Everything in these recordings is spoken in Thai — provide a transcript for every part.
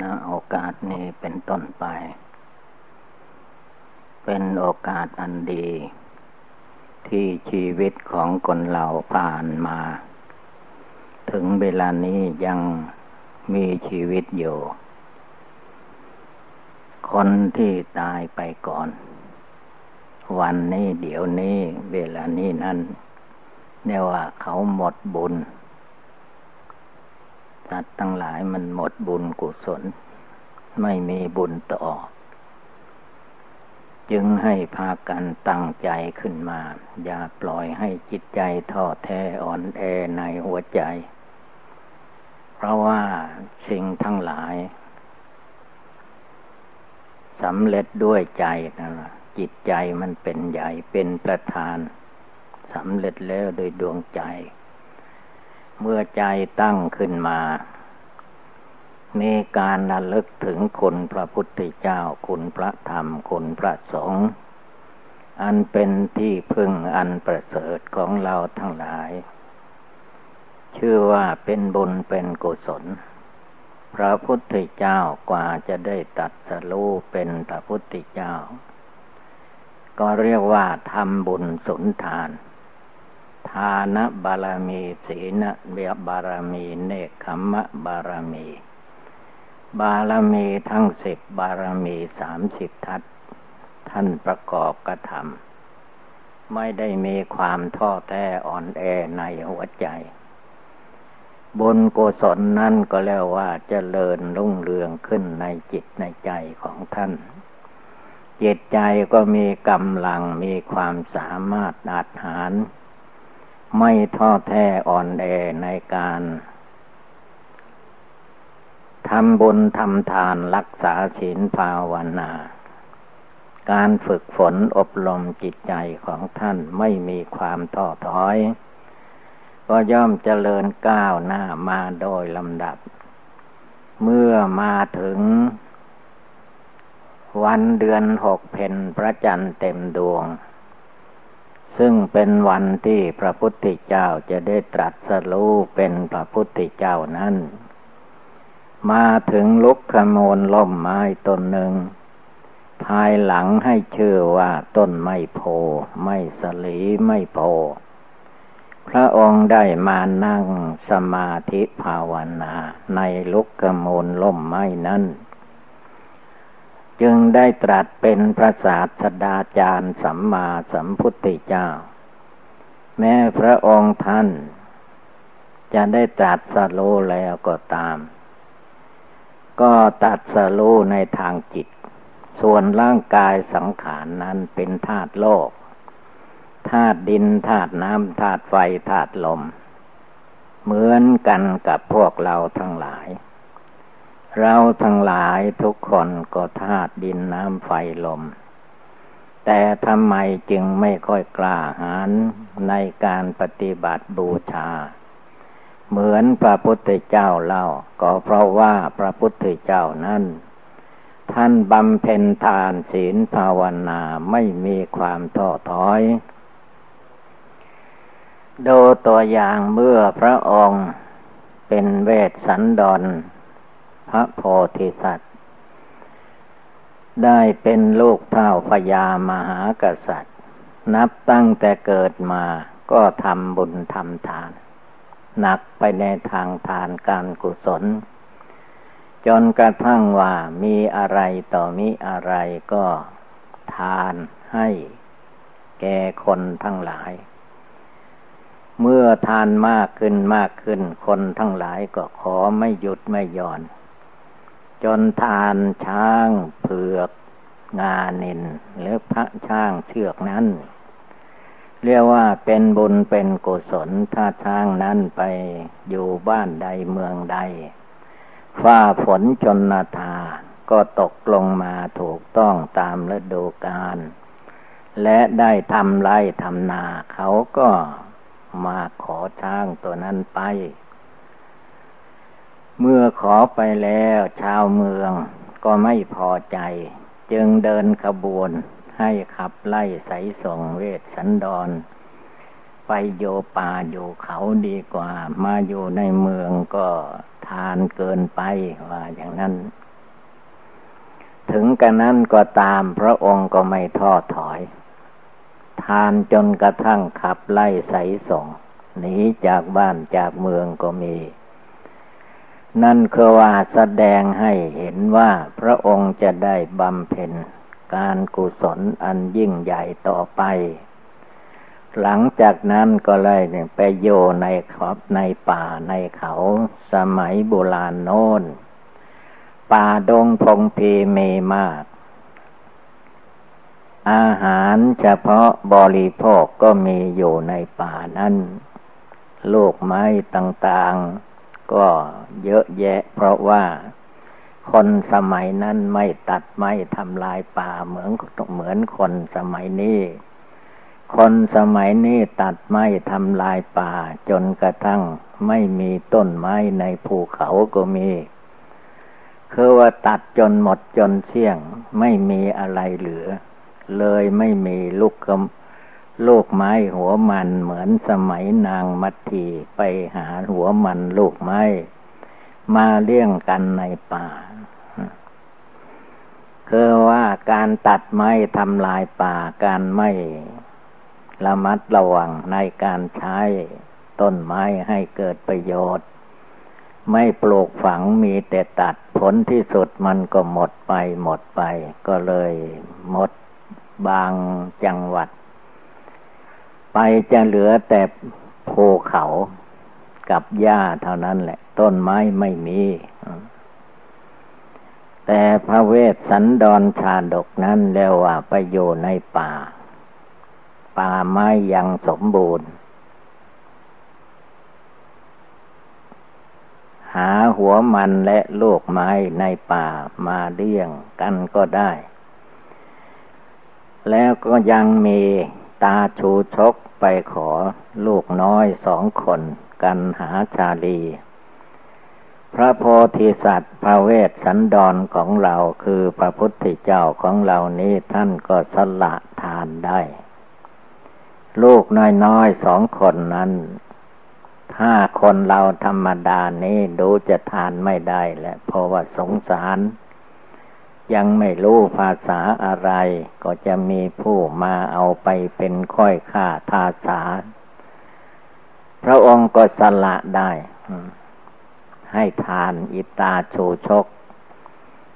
ณโอกาสนี้เป็นต้นไป เป็นโอกาสอันดี ที่ชีวิตของคนเราผ่านมา ถึงเวลานี้ยังมีชีวิตอยู่ คนที่ตายไปก่อน วันนี้เดี๋ยวนี้เวลานี้นั้นเนี่ยว่าเขาหมดบุญ สัตว์ทั้งหลายมันหมดบุญกุศล ไม่มีบุญต่อ จึงให้พากันตั้งใจขึ้นมา อย่าปล่อยให้จิตใจท้อแท้อ่อนแอในหัวใจ เพราะว่าสิ่งทั้งหลายสำเร็จด้วยใจนะจิตใจมันเป็นใหญ่เป็นประธานสำเร็จแล้วโดยดวงใจ เมื่อใจตั้งขึ้นมามีการระลึกถึงคุณพระพุทธเจ้า คุณพระธรรม คุณพระสงฆ์ อันเป็นที่พึ่งอันประเสริฐของเราทั้งหลาย ชื่อว่าเป็นบุญเป็นกุศล พระพุทธเจ้ากว่าจะได้ตัดสรู้เป็นพระพุทธเจ้า ก็เรียกว่าทำบุญสุนทาน ทานบารมีศีลเบียบารมีเนคขมะบารมี บารมีทั้งสิบบารมีสามสิบทัศท่านประกอบกระทำไม่ได้มีความท้อแท้อ่อนแอในหัวใจบุญกุศลนั่นก็แล้วว่าจเจริญรุ่งเรืองขึ้นในจิตในใจของท่านจิตใจก็มีกำลังมีความสามารถอาจหาร ไม่ท้อแท้อ่อนแอในการทำบุญทำทานรักษาศีลภาวนา การฝึกฝนอบรมจิตใจของท่านไม่มีความท้อถอย ก็ย่อมเจริญก้าวหน้ามาโดยลำดับ เมื่อมาถึง วันเดือนหกเพนพระจันทร์เต็มดวง ซึ่งเป็นวันที่พระพุทธเจ้าจะได้ตรัสรู้เป็นพระพุทธเจ้านั้น มาถึงลุกขโมลล่มไม้ต้นหนึ่ง ภายหลังให้ชื่อว่าต้นไม้โพ ไม่สลีไม่โพ พระองค์ได้มานั่งสมาธิภาวนาในลุกขโมลล่มไม้นั้น จึงได้ตรัสเป็นพระศาสดาจารย์สัมมาสัมพุทธเจ้า แม้พระองค์ท่าน จะได้ตรัสสโลแล้วก็ตาม ก็ตัดสโลในทางจิต ส่วนร่างกายสังขารนนั้นเป็นธาตุโลกธาตุดินธาตุน้ำธาตุไฟธาตุลม เหมือนกันกับพวกเราทั้งหลาย เราทั้งหลายทุกคนก็ธาตุดินน้ำไฟลม แต่ทำไมจึงไม่ค่อยกล้าหาญในการปฏิบัติบูชา เหมือนพระพุทธเจ้าเล่า ก็เพราะว่าพระพุทธเจ้านั้นท่านบำเพ็ญทานศีลภาวนาไม่มีความท้อถอย ดูตัวอย่างเมื่อพระองค์เป็นเวสสันดร พระโพธิสัตว์ ได้เป็นลูกเท่าพญามหากษัตริย์ นับตั้งแต่เกิดมาก็ทำบุญทำทาน หนักไปในทางทานการกุศล จนกระทั่งว่ามีอะไรต่อมีอะไรก็ทานให้แก่คนทั้งหลาย เมื่อทานมากขึ้นมากขึ้น คนทั้งหลายก็ขอไม่หยุดไม่หย่อน จนทานช้างเผือกงาเนินหรือพระช้างเชือกนั้น เรียกว่าเป็นบุญเป็นกุศลถ้าช้างนั้นไปอยู่บ้านใดเมืองใดฟ้าฝนจนนาทาก็ตกลงมาถูกต้องตามฤดูกาลและได้ทำไรทำนาเขาก็มาขอช้างตัวนั้นไป เมื่อขอไปแล้ว ชาวเมืองก็ไม่พอใจ จึงเดินขบวนให้ขับไล่ใสส่งเวทสันดร ไปโยป่าอยู่เขาดีกว่า มาอยู่ในเมืองก็ทานเกินไปว่าอย่างนั้น ถึงกันนั้นก็ตามพระองค์ก็ไม่ท้อถอย ทานจนกระทั่งขับไล่ใสส่งหนีจากบ้านจากเมืองก็มี นั่นคือว่าแสดงให้เห็นว่าพระองค์จะได้บำเพ็ญการกุศลอันยิ่งใหญ่ต่อไป หลังจากนั้นก็เลยเนี่ยไปโยในขอบในป่าในเขาสมัยโบราณโน้น ป่าดงพงเพีมีมาก อาหารเฉพาะบริโภคก็มีอยู่ในป่านั้นลูกไม้ต่างๆ ก็เยอะแยะ เพราะว่าคนสมัยนั้นไม่ตัดไม้ทำลายป่าเหมือนเหมือนคนสมัยนี้ คนสมัยนี้ตัดไม้ทำลายป่า จนกระทั่งไม่มีต้นไม้ในภูเขาก็มี คือว่าตัดจนหมดจนเสี่ยง ไม่มีอะไรเหลือ เลยไม่มีลูกก ลูกไม้หัวมันเหมือนสมัยนางมัททีไปหาหัวมันลูกไม้ มาเลี้ยงกันในป่า คือว่าการตัดไม้ทำลายป่าการไม่ระมัดระวังในการใช้ต้นไม้ให้เกิดประโยชน์ ไม่ปลูกฝังมีแต่ตัดผลที่สุดมันก็หมดไปหมดไป ก็เลยหมดบางจังหวัด ไปจะเหลือแต่ภูเขากับหญ้าเท่านั้นแหละ ต้นไม้ไม่มี แต่พระเวสสันดรชาดกนั้นเรียกว่าไปอยู่ในป่า ป่าไม้ยังสมบูรณ์ หาหัวมันและลูกไม้ในป่ามาเลี้ยงกันก็ได้ แล้วก็ยังมี ตาชูชกไปขอลูกน้อยสองคนกันหาชาลี พระโพธิสัตว์พระเวสสันดรของเราคือพระพุทธเจ้าของเรานี้ท่านก็สละทานได้ ลูกน้อยๆสองคนนั้นถ้าคนเราธรรมดานี้ดูจะทานไม่ได้แหละเพราะว่าสงสาร ยังไม่รู้ภาษาอะไร ก็จะมีผู้มาเอาไปเป็นค่อยค่าทาสา พระองค์ก็สละได้ ให้ทานอิตาชูชก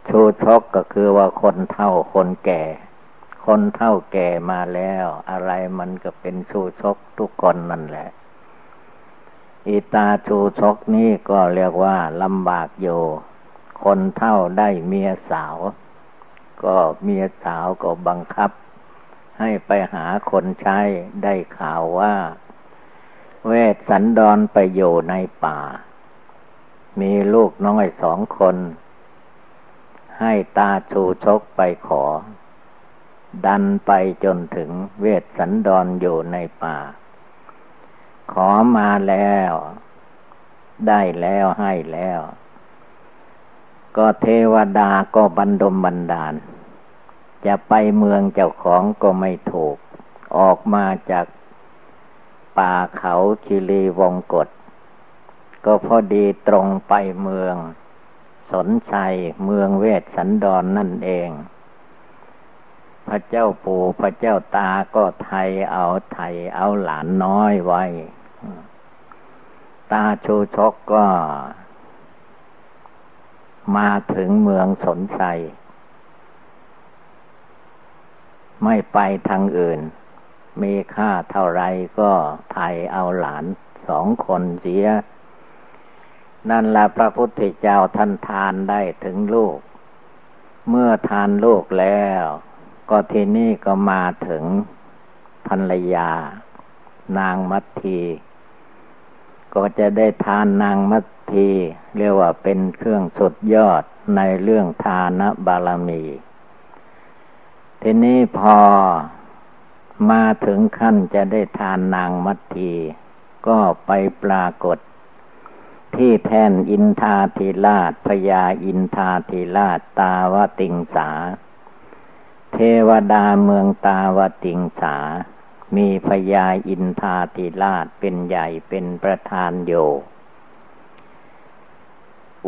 ชูชกก็คือว่าคนเท่าคนแก่ คนเท่าแก่มาแล้ว อะไรมันก็เป็นชูชกทุกคนนั่นแหละอิตาชูชกนี่ก็เรียกว่าลำบากอยู่ คนเท่าได้เมียสาว ก็เมียสาวก็บังคับ ให้ไปหาคนใช้ได้ข่าวว่า เวสสันดรไปอยู่ในป่า มีลูกน้อยสองคน ให้ตาชูชกไปขอ ดันไปจนถึงเวทสันดรอยู่ในป่า ขอมาแล้ว ได้แล้วให้แล้ว ก็เทวดาก็บันดมบันดาล จะไปเมืองเจ้าของก็ไม่ถูก ออกมาจากป่าเขาคิรีวงกฏก็พอดีตรงไปเมือง สนชัยเมืองเวทสันดอนนั่นเอง พระเจ้าปู่พระเจ้าตาก็ไทยเอาไทยเอาหลานน้อยไว้ ตาชูชกก็ มาถึงเมืองสนชัยไม่ไปทางอื่น มีค่าเท่าไรก็ไทยเอาหลานสองคนเสีย นั่นแหละพระพุทธเจ้าท่านทานได้ถึงลูก เมื่อทานลูกแล้ว ก็ทีนี้ก็มาถึงภรรยา นางมัทที ก็จะได้ทานนางมัท ทีเรียกว่าเป็นเครื่องสุดยอดในเรื่องทานบารมี ทีนี้พอมาถึงขั้นจะได้ทานนางมัทที ก็ไปปรากฏ ที่แทนอินทาธิราชพญาอินทาธิราชตาวติงสา เทวดาเมืองตาวติงสา มีพญาอินทาธิราชเป็นใหญ่เป็นประธานโย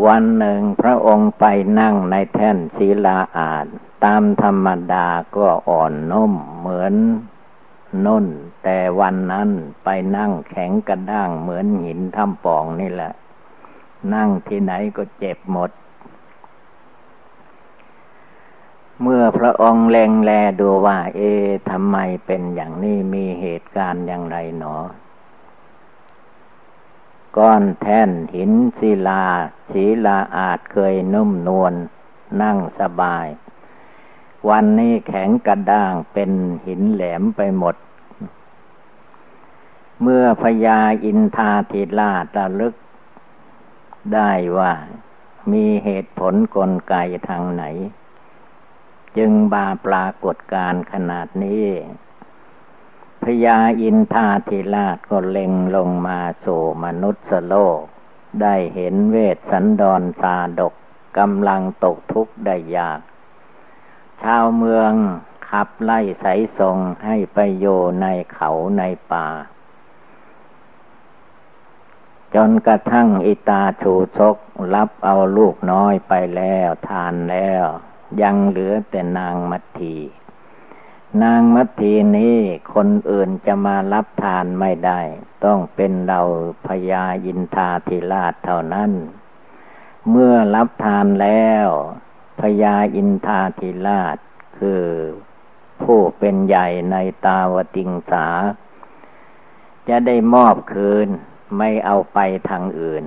วันหนึ่งพระองค์ไปนั่งในแท่นศีลาอาจตามธรรมดาก็อ่อนนุ่มเหมือนนุ่น แต่วันนั้นไปนั่งแข็งกระด้างเหมือนหินทำปองนี่แหละ นั่งที่ไหนก็เจ็บหมด เมื่อพระองค์แลงแลดูว่า เอ๊ทำไมเป็นอย่างนี้มีเหตุการณ์อย่างไรหนอ ก้อนแท่นหินศิลาศีลาอาจเคยนุ่มนวลนั่งสบาย วันนี้แข็งกระด้างเป็นหินแหลมไปหมด เมื่อพญาอินทาธิราชระลึก ได้ว่ามีเหตุผลกลไกทางไหน จึงบาปรากฏการขนาดนี้ พญาอินทาธิราชก็เล็งลงมาสู่มนุษย์โลก ได้เห็นเวทสันดรสาดกกำลังตกทุกข์ได้ยาก ชาวเมืองขับไล่ไสทรงให้ไปโยในเขาในป่า จนกระทั่งอิตาชูชกรับเอาลูกน้อยไปแล้วทานแล้ว ยังเหลือแต่นางมัทที นางมัททีนี้คนอื่นจะมารับทานไม่ได้ ต้องเป็นเราพญายินทาธิราชเท่านั้น เมื่อรับทานแล้วพญาอินทาธิราชคือผู้เป็นใหญ่ในตาวติงสา จะได้มอบคืนไม่เอาไปทางอื่น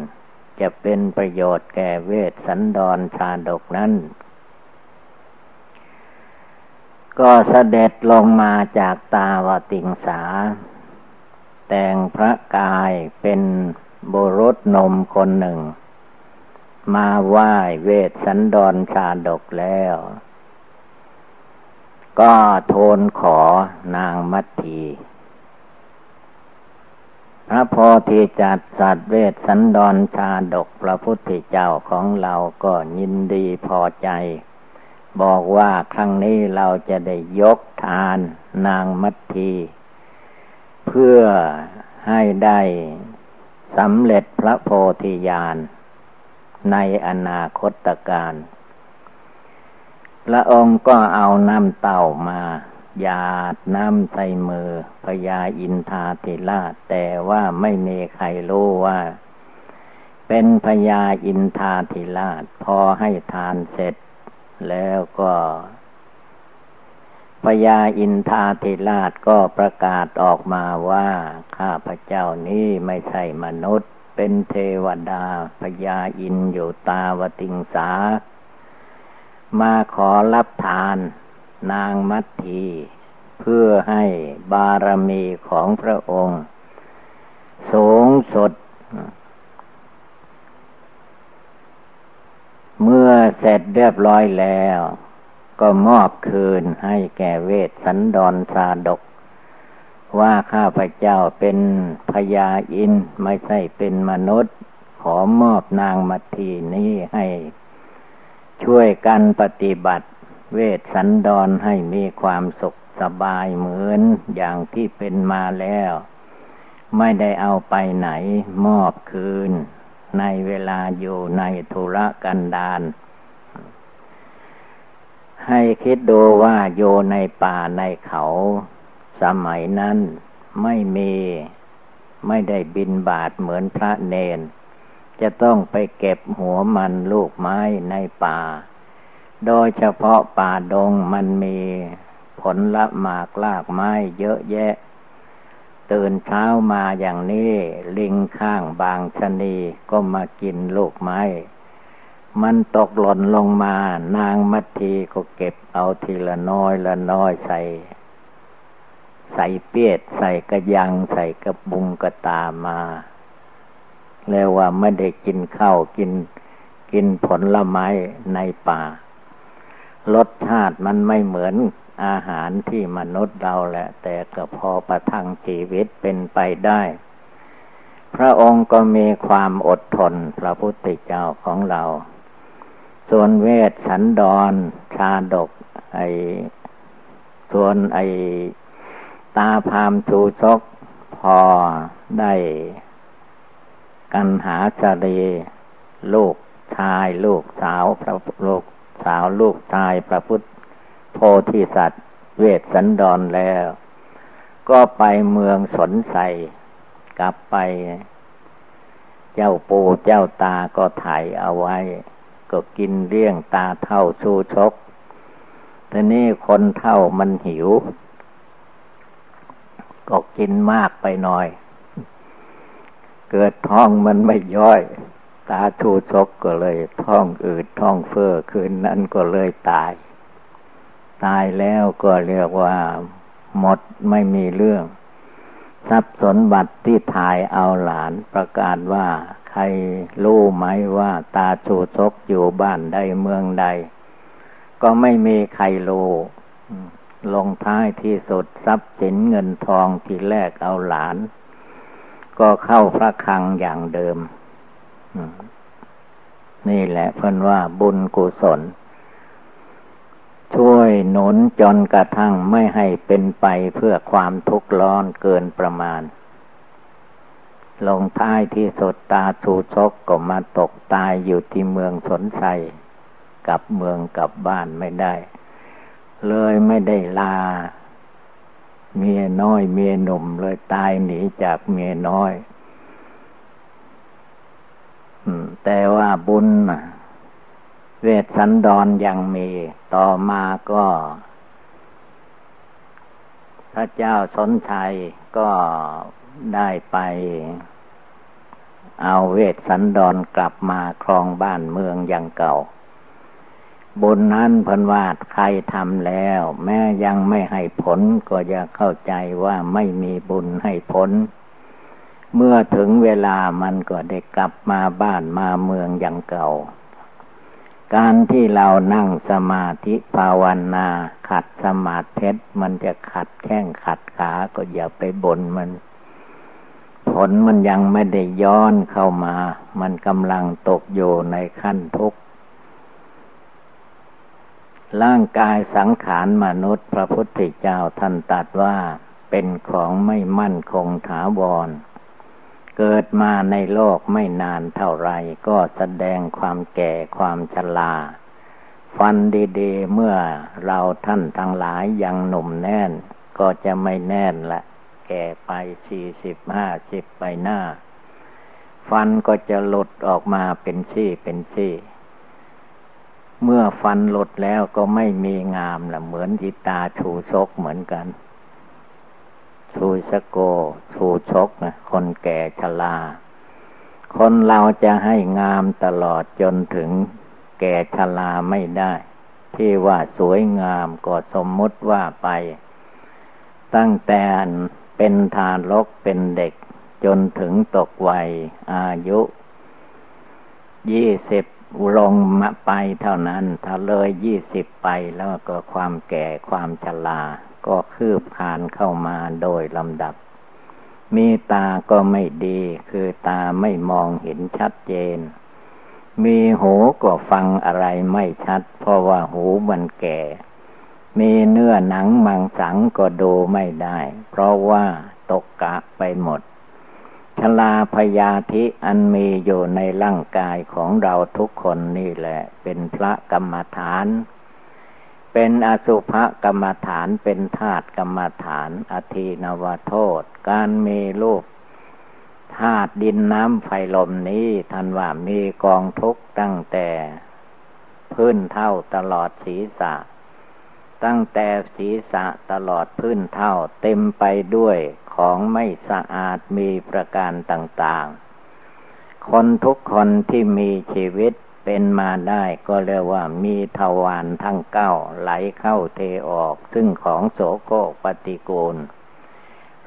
จะเป็นประโยชน์แก่เวทสันดรชาดกนั้น ก็เสด็จลงมาจากตาวติงสา แต่งพระกายเป็นบุรุษนมคนหนึ่ง มาไหว้เวทสันดรชาดกแล้ว ก็โทนขอนางมัตทีพระโพธิจัดสัตว์เวทสันดรชาดกพระพุทธเจ้าของเราก็ยินดีพอใจ บอกว่าครั้งนี้เราจะได้ยกทานนางมัทที เพื่อให้ได้สำเร็จพระโพธิญาณในอนาคตการพระองค์ก็เอาน้ำเต่ามาหยาดน้ำใส่มือพญาอินทาธิราชแต่ว่าไม่มีใครรู้ว่า เป็นพญาอินทาธิราชพอให้ทานเสร็จ แล้วก็พญาอินทาธิราชก็ประกาศออกมาว่า ข้าพระเจ้านี้ไม่ใช่มนุษย์ เป็นเทวดาพญาอินอยู่ตาวติงสา มาขอรับทานนางมัททีเพื่อให้บารมีของพระองค์ สูงสุด เมื่อเสร็จเรียบร้อยแล้ว ก็มอบคืนให้แก่เวทสันดรสาดก ว่าข้าพเจ้าเป็นพญาอินไม่ใช่เป็นมนุษย์ ขอมอบนางมัทีนี้ให้ ช่วยกันปฏิบัติ เวทสันดรให้มีความสุขสบายเหมือนอย่างที่เป็นมาแล้ว ไม่ได้เอาไปไหนมอบคืน ในเวลาอยู่ในธุระกันดารให้คิดดูว่าอยู่ในป่าในเขา สมัยนั้นไม่มีไม่ได้บินบาทเหมือนพระเนน จะต้องไปเก็บหัวมันลูกไม้ในป่า โดยเฉพาะป่าดงมันมีผลละหมากลากไม้เยอะแยะ ตื่นเช้ามาอย่างนี้ ลิงข้างบางชนีก็มากินลูกไม้ มันตกหล่นลงมา นางมัททีก็เก็บเอาทีละน้อยละน้อยใส่ ใส่เปียดใส่กระยังใส่กระบุงกระตามา แล้วว่าไม่ได้กินข้าวกินกินผลลไม้ในป่ารสชาติมันไม่เหมือน อาหารที่มนุษย์เราแหละ แต่ก็พอประทังชีวิตเป็นไปได้ พระองค์ก็มีความอดทนพระพุทธเจ้าของเรา ส่วนเวทสันดร ชาดก ไอส่วนไอตาพามชูชกพอได้กันหาจรีลูกชายลูกสาวพระลูกสาวลูกชายพระพุทธ โพธิสัตว์ เวสสันดรแล้ว ก็ไปเมืองสนใสกลับไป เจ้าปู่เจ้าตาก็ถ่ายเอาไว้ ก็กินเลี้ยงตาเท่าชูชกแต่นี่คนเท่ามันหิว ก็กินมากไปหน่อย เกิดท้องมันไม่ย่อยตาชูชกก็เลยท้องอืดท้องเฟ้อคืนนั้นก็เลยตาย ตายแล้วก็เรียกว่า หมดไม่มีเรื่อง ทรัพย์สมบัติที่ถ่ายเอาหลานประกาศว่า ใครรู้ไหมว่าตาชูชกอยู่บ้านใดเมืองใด ก็ไม่มีใครรู้ลงท้ายที่สุดทรัพย์สินเงินทองที่แลกเอาหลาน ก็เข้าพระคลังอย่างเดิม นี่แหละเพิ่อนว่าบุญกุศล ช่วยหนุนจนกระทั่งไม่ให้เป็นไปเพื่อความทุกข์ร้อนเกินประมาณ ลงท้ายที่สดตาชูชกก็มาตกตายอยู่ที่เมืองสนไซกลับเมืองกลับบ้านไม่ได้ เลยไม่ได้ลา เมียน้อยเมียหนุ่มเลยตายหนีจากเมียน้อยแต่ว่าบุญ เวทสันดรยังมีต่อมาก็ พระเจ้าสนชัยก็ได้ไป เอาเวทสันดรกลับมาครองบ้านเมืองอย่างเก่าบุญนั้นพันวาดใครทำแล้ว แม้ยังไม่ให้ผลก็จะเข้าใจว่าไม่มีบุญให้ผล เมื่อถึงเวลามันก็ได้กลับมาบ้านมาเมืองอย่างเก่า การที่เรานั่งสมาธิภาวนา ขัดสมาธิมันจะขัดแข้งขัดขาก็อย่าไปบ่นมัน ผลมันยังไม่ได้ย้อนเข้ามา มันกำลังตกอยู่ในขั้นทุกข์ร่างกายสังขารมนุษย์ พระพุทธเจ้าท่านตัดว่าเป็นของไม่มั่นคงถาวร เกิดมาในโลกไม่นานเท่าไรก็แสดงความแก่ความชราฟันดีๆเมื่อเราท่านทั้งหลายยังหนุ่มแน่น ก็จะไม่แน่นละแก่ไปสี่สิบห้าสิบไปหน้า ฟันก็จะหลุดออกมาเป็นชี่เป็นชี่เมื่อฟันหลุดแล้วก็ไม่มีงามละเหมือนทิตาชูชกเหมือนกัน ชูสโก ชูชกนะคนแก่ชราคนเราจะให้งามตลอดจนถึงแก่ชราไม่ได้ ที่ว่าสวยงามก็สมมุติว่าไป ตั้งแต่เป็นทารกเป็นเด็ก จนถึงตกวัยอายุยี่สิบลงมาไปเท่านั้น ถ้าเลยยี่สิบไปแล้วก็ความแก่ความชรา ก็คืบคานเข้ามาโดยลำดับ มีตาก็ไม่ดี คือตาไม่มองเห็นชัดเจน มีหูก็ฟังอะไรไม่ชัด เพราะว่าหูมันแก่ มีเนื้อหนังมังสังก็ดูไม่ได้ เพราะว่าตกกะไปหมดชลาพยาธิอันมีอยู่ในร่างกายของเราทุกคนนี่แหละ เป็นพระกรรมฐาน เป็นอสุภกรรมฐานเป็นธาตุกรรมฐานอธีนวโทษ การมีรูปธาตุดินน้ำไฟลมนี้ท่านว่ามีกองทุกตั้งแต่พื้นเท่าตลอดศีรษะ ตั้งแต่ศีรษะตลอดพื้นเท่าเต็มไปด้วยของไม่สะอาดมีประการต่าง ๆ คนทุกคนที่มีชีวิต เป็นมาได้ก็เรียกว่ามีทวารทั้งเก้าไหลเข้าเทออก ซึ่งของโสโครปฏิกูล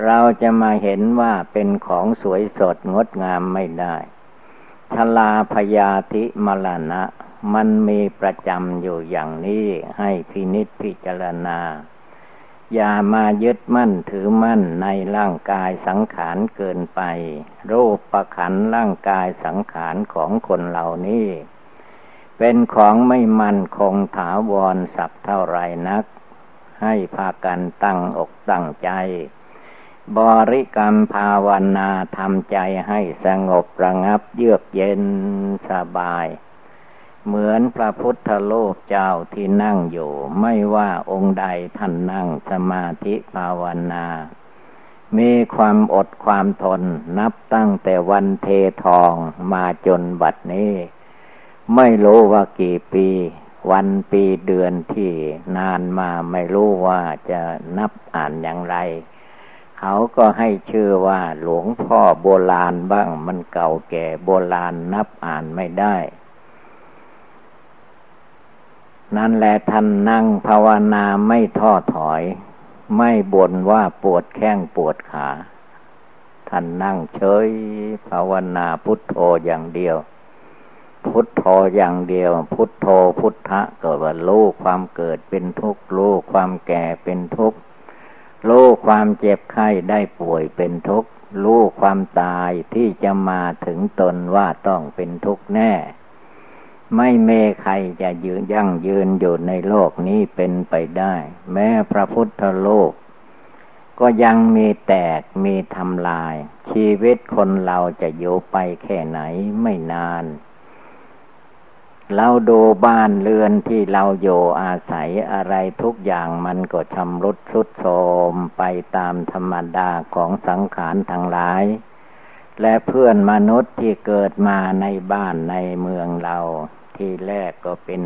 เราจะมาเห็นว่าเป็นของสวยสดงดงามไม่ได้ชลาพยาธิมรณะมันมีประจำอยู่อย่างนี้ให้พินิจพิจารณา อย่ามายึดมั่นถือมั่นในร่างกายสังขารเกินไป รูปประขันร่างกายสังขารของคนเหล่านี้ เป็นของไม่มั่นคงถาวรสักเท่าไรนัก ให้พากันตั้งอกตั้งใจ บริกรรมภาวนาทำใจให้สงบระงับเยือกเย็นสบาย เหมือนพระพุทธโลกเจ้าที่นั่งอยู่ ไม่ว่าองค์ใดท่านนั่งสมาธิภาวนา มีความอดความทนนับตั้งแต่วันเททองมาจนบัดนี้ ไม่รู้ว่ากี่ปี วันปีเดือนที่นานมาไม่รู้ว่าจะนับอ่านอย่างไร เขาก็ให้ชื่อว่าหลวงพ่อโบราณบ้าง มันเก่าแก่โบราณนับอ่านไม่ได้ นั่นแหละท่านนั่งภาวนาไม่ท้อถอย ไม่บ่นว่าปวดแข้งปวดขา ท่านนั่งเฉยภาวนาพุทโธอย่างเดียว พุทโธอย่างเดียว พุทโธพุทธะก็ว่าลูกความเกิดเป็นทุกข์ลูกความแก่เป็นทุกข์ลูกความเจ็บไข้ได้ป่วยเป็นทุกข์ลูกความตายที่จะมาถึงตนว่าต้องเป็นทุกข์แน่ ไม่เมใครจะยืนยั่งยืนอยู่ในโลกนี้เป็นไปได้ แม้พระพุทธโลก ก็ยังมีแตกมีทำลาย ชีวิตคนเราจะอยู่ไปแค่ไหนไม่นาน เราดูบ้านเรือนที่เราอยู่อาศัยอะไรทุกอย่างมันก็ชำรุดทรุดโทรมไปตามธรรมดาของสังขารทั้งหลาย และเพื่อนมนุษย์ที่เกิดมาในบ้านในเมืองเรา ที่แรกก็เป็น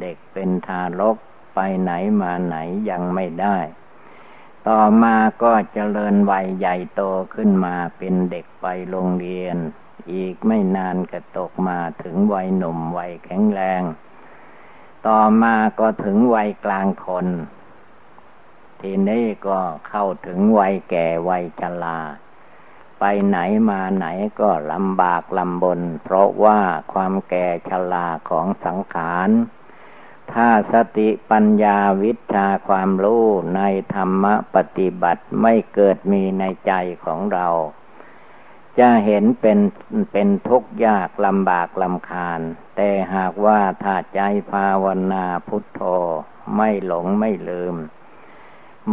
เด็กเป็นทารกไปไหนมาไหนยังไม่ได้ ต่อมาก็เจริญวัยใหญ่โตขึ้นมาเป็นเด็กไปโรงเรียน อีกไม่นานก็ตกมาถึงวัยหนุ่มวัยแข็งแรง ต่อมาก็ถึงวัยกลางคน ทีนี้ก็เข้าถึงวัยแก่วัยชราไปไหนมาไหนก็ลำบากลำบน เพราะว่าความแก่ชราของสังขารถ้าสติปัญญาวิชาความรู้ในธรรมปฏิบัติไม่เกิดมีในใจของเรา จะเห็นเป็นเป็นทุกข์ยากลำบากลำคาญ แต่หากว่าถ้าใจภาวนาพุทโธไม่หลงไม่ลืม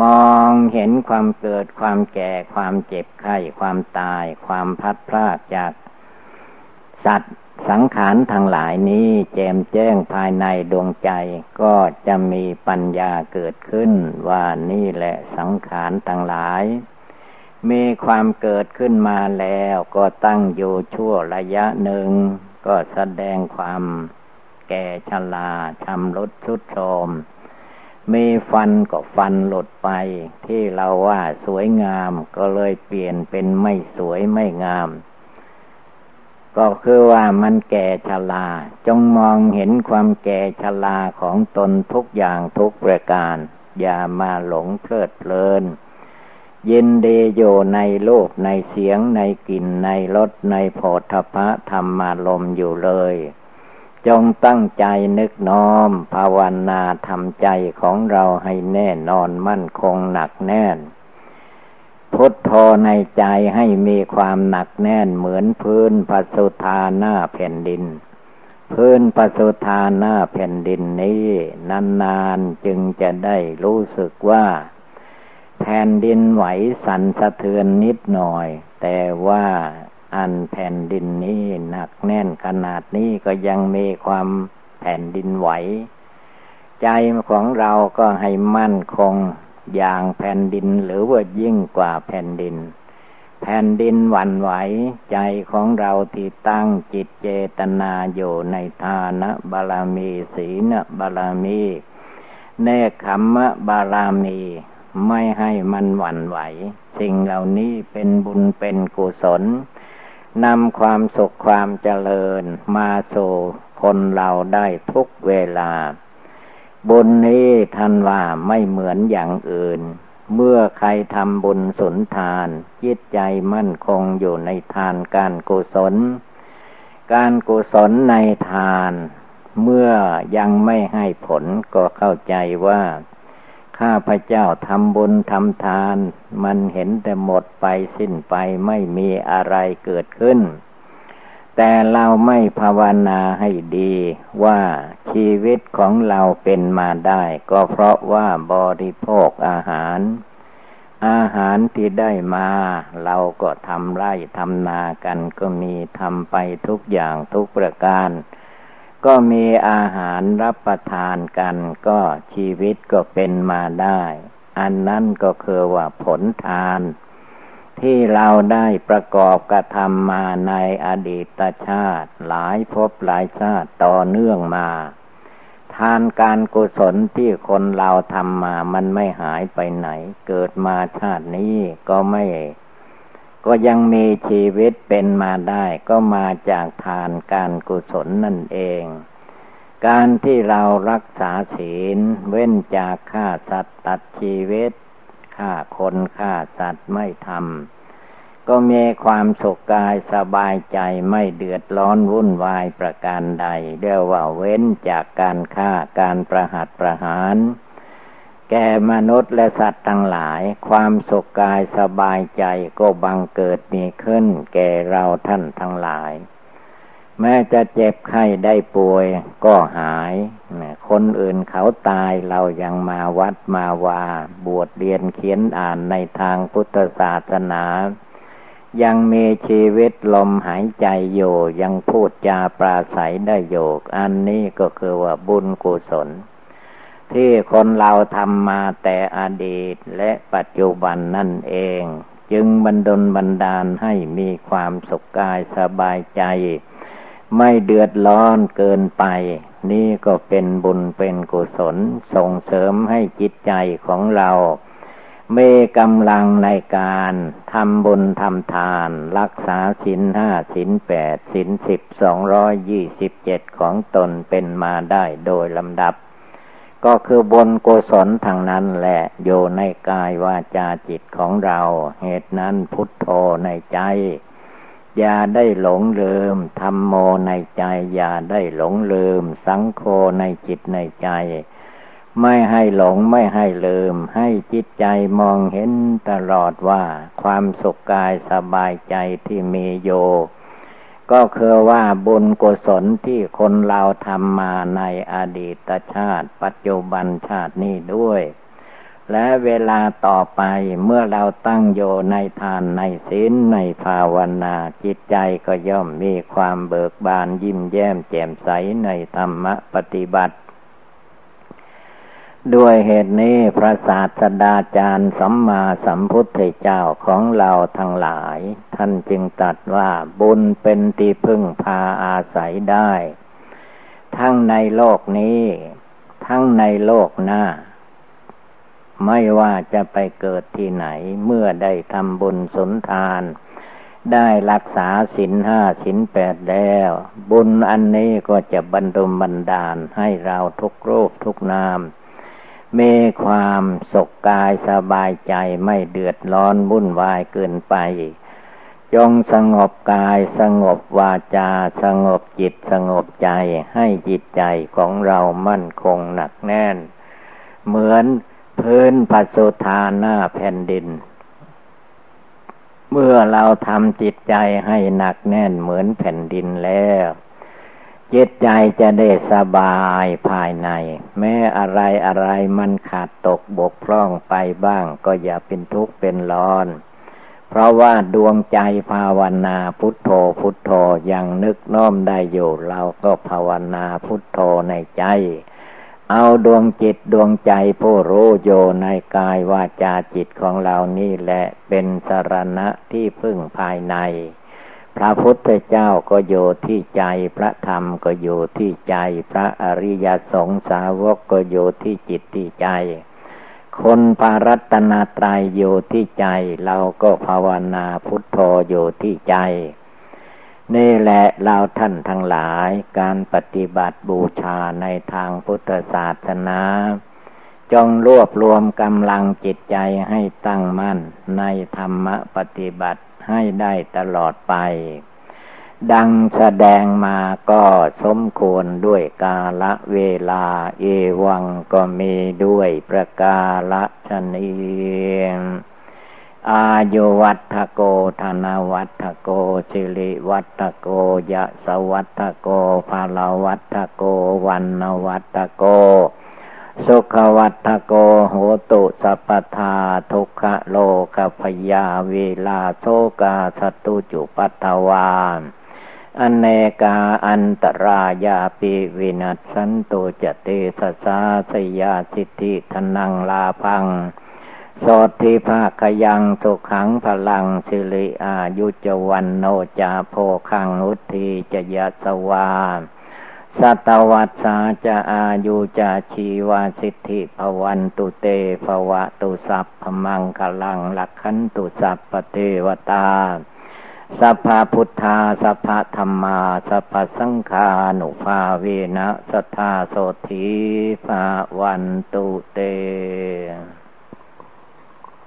มองเห็นความเกิดความแก่ความเจ็บไข้ความตาย ความพัดพลากจาก สัตว์สังขารทั้งหลายนี้แจมแจ้งภายในดวงใจ ก็จะมีปัญญาเกิดขึ้นว่านี่แหละสังขารทั้งหลาย มีความเกิดขึ้นมาแล้วก็ตั้งอยู่ชั่วระยะหนึ่ง ก็แสดงความแก่ชราชำรุดชุดโทมมีฟันก็ฟันหลุดไป ที่เราว่าสวยงามก็เลยเปลี่ยนเป็นไม่สวยไม่งาม ก็คือว่ามันแก่ชราจงมองเห็นความแก่ชราของตนทุกอย่างทุกประการ อย่ามาหลงเพลิดเพลิน ยินดีโยในโลกในเสียงในกลิ่นในรสในโผฏฐพะธรรมารมอยู่เลย จงตั้งใจนึกน้อม ภาวนาทำใจของเราให้แน่นอนมั่นคงหนักแน่น พุทโธในใจให้มีความหนักแน่นเหมือนพื้นปสุธาหน้าแผ่นดิน พื้นปสุธาหน้าแผ่นดินนี้ นานๆจึงจะได้รู้สึกว่า แผ่นดินไหวสั่นสะเทือนนิดหน่อย แต่ว่าอันแผ่นดินนี้หนักแน่นขนาดนี้ก็ยังมีความแผ่นดินไหว ใจของเราก็ให้มั่นคงอย่างแผ่นดินหรือว่ายิ่งกว่าแผ่นดิน แผ่นดินหวั่นไหว ใจของเราที่ตั้งจิตเจตนาอยู่ในทานะบารมีศีลบารมี เนคขมะบารมี ไม่ให้มันหวั่นไหว สิ่งเหล่านี้เป็นบุญเป็นกุศลนำความสุขความเจริญมาสู่คนเราได้ทุกเวลา บุญนี้ท่านว่าไม่เหมือนอย่างอื่น เมื่อใครทำบุญสุนทานจิตใจมั่นคงอยู่ในทานการกุศล การกุศลในทาน เมื่อยังไม่ให้ผลก็เข้าใจว่า ข้าพเจ้าทำบุญทำทาน มันเห็นแต่หมดไปสิ้นไปไม่มีอะไรเกิดขึ้น แต่เราไม่ภาวนาให้ดีว่าชีวิตของเราเป็นมาได้ ก็เพราะว่าบริโภคอาหาร อาหารที่ได้มา เราก็ทำไร่ทำนากันก็มีทำไปทุกอย่างทุกประการ ก็มีอาหารรับประทานกันก็ชีวิตก็เป็นมาได้ อันนั้นก็คือว่าผลทาน ที่เราได้ประกอบกระทำมาในอดีตชาติ หลายภพหลายชาติต่อเนื่องมา ทานการกุศลที่คนเราทำมามันไม่หายไปไหน เกิดมาชาตินี้ก็ไม่ ก็ยังมีชีวิตเป็นมาได้ก็มาจากทานการกุศลนั่นเอง การที่เรารักษาศีล เว้นจากฆ่าสัตว์ตัดชีวิตฆ่าคนฆ่าสัตว์ไม่ทำก็มีความสุขกายสบายใจไม่เดือดร้อนวุ่นวายประการใดเรียกว่าเว้นจากการฆ่าการประหัตประหาร แก่มนุษย์และสัตว์ทั้งหลาย ความสุขกายสบายใจก็บังเกิดมีขึ้น แก่เราท่านทั้งหลาย แม้จะเจ็บไข้ได้ป่วยก็หาย คนอื่นเขาตายเรายังมาวัดมาวา บวชเรียนเขียนอ่านในทางพุทธศาสนา ยังมีชีวิตลมหายใจอยู่ยังพูดจาปราศัยได้โยก อันนี้ก็คือว่าบุญกุศล ที่คนเราทำมาแต่อดีตและปัจจุบันนั่นเอง จึงบันดลบันดาลให้มีความสุขกายสบายใจ ไม่เดือดร้อนเกินไป นี่ก็เป็นบุญเป็นกุศลส่งเสริมให้จิตใจของเรามีกำลังในการทำบุญทำทาน รักษาสินห้าสินแปดสินสิบสองร้อยยี่สิบเจ็ดของตนเป็นมาได้โดยลำดับ ก็คือบุญกุศลทางนั้นแหละอยู่ในกายวาจาจิตของเรา เหตุนั้นพุทโธในใจ อย่าได้หลงลืมธรรมโมในใจ อย่าได้หลงลืม สังโฆในจิตในใจ ไม่ให้หลงไม่ให้ลืม ให้จิตใจมองเห็นตลอดว่า ความสุขกายสบายใจที่มีโย ก็คือว่าบุญกุศลที่คนเราทำมาในอดีตชาติ ปัจจุบันชาตินี้ด้วย และเวลาต่อไปเมื่อเราตั้งโยในทานในศีลในภาวนาจิตใจก็ย่อมมีความเบิกบานยิ้มแย้มแจ่มใสในธรรมปฏิบัติ ด้วยเหตุนี้พระศาสดาจารย์สัมมาสัมพุทธเจ้าของเราทั้งหลาย ท่านจึงตรัสว่าบุญเป็นที่พึ่งพาอาศัยได้ ทั้งในโลกนี้ ทั้งในโลกหน้า ไม่ว่าจะไปเกิดที่ไหนเมื่อได้ทำบุญสนทาน ได้รักษาสินห้าสินแปดแล้ว บุญอันนี้ก็จะบรรดมบันดาลให้เราทุกโรูปทุกนาม มีความสุขกายสบายใจไม่เดือดร้อนวุ่นวายเกินไป จงสงบกายสงบวาจา สงบจิตสงบใจให้จิตใจของเรามั่นคงหนักแน่น เหมือนพื้นพัสุธาหน้าแผ่นดิน เมื่อเราทำจิตใจให้หนักแน่นเหมือนแผ่นดินแล้ว จิตใจจะได้สบายภายใน แม้อะไรอะไรมันขาดตกบกพร่องไปบ้าง ก็อย่าเป็นทุกข์เป็นร้อน เพราะว่าดวงใจภาวนาพุทโธพุทโธยังนึกน้อมได้อยู่เราก็ภาวนาพุทโธในใจ เอาดวงจิตดวงใจผู้รู้โยในกายวาจาจิตของเรานี่แหละเป็นสรณะที่พึ่งภายใน พระพุทธเจ้าก็อยู่ที่ใจ พระธรรมก็อยู่ที่ใจ พระอริยสงสาวกก็อยู่ที่จิตที่ใจ คนปารัตนาตรายอยู่ที่ใจ เราก็ภาวนาพุทโธอยู่ที่ใจ นี่แหละเราท่านทั้งหลายการปฏิบัติบูชาในทางพุทธศาสนาจงรวบรวมกำลังจิตใจให้ตั้งมั่นในธรรมปฏิบัติ ให้ได้ตลอดไป ดังแสดงมาก็สมควรด้วยกาละเวลา เอวังก็มีด้วยประกาละชนีอายุวัตโกธนวัตโกชิริวัตโกยะสวัตโกภาลวัตโกวันนวัตโก สุขวัตโกโหตุสัพทาทุกขโลกพยาเวลาโชกาสตุจุปัตวานอเนกาอันตรายาปิวินัสสันตุจเตสสาสยาสิทธิทนังลาพังโสทิภาคยังสุขังพลังสิริอายุจวันโนจาโพคังอุทีจยสวา สัตวัตสาจะอายุจะชีวาสิทธิภวันตุเตภวะตุสัพพมังคลังลักขันตุสัพปเทวตาสัพพพุทธาสัพพธรรมาสัพพสังฆานุภาเวนะสัทธาโสธีภาวันตุเต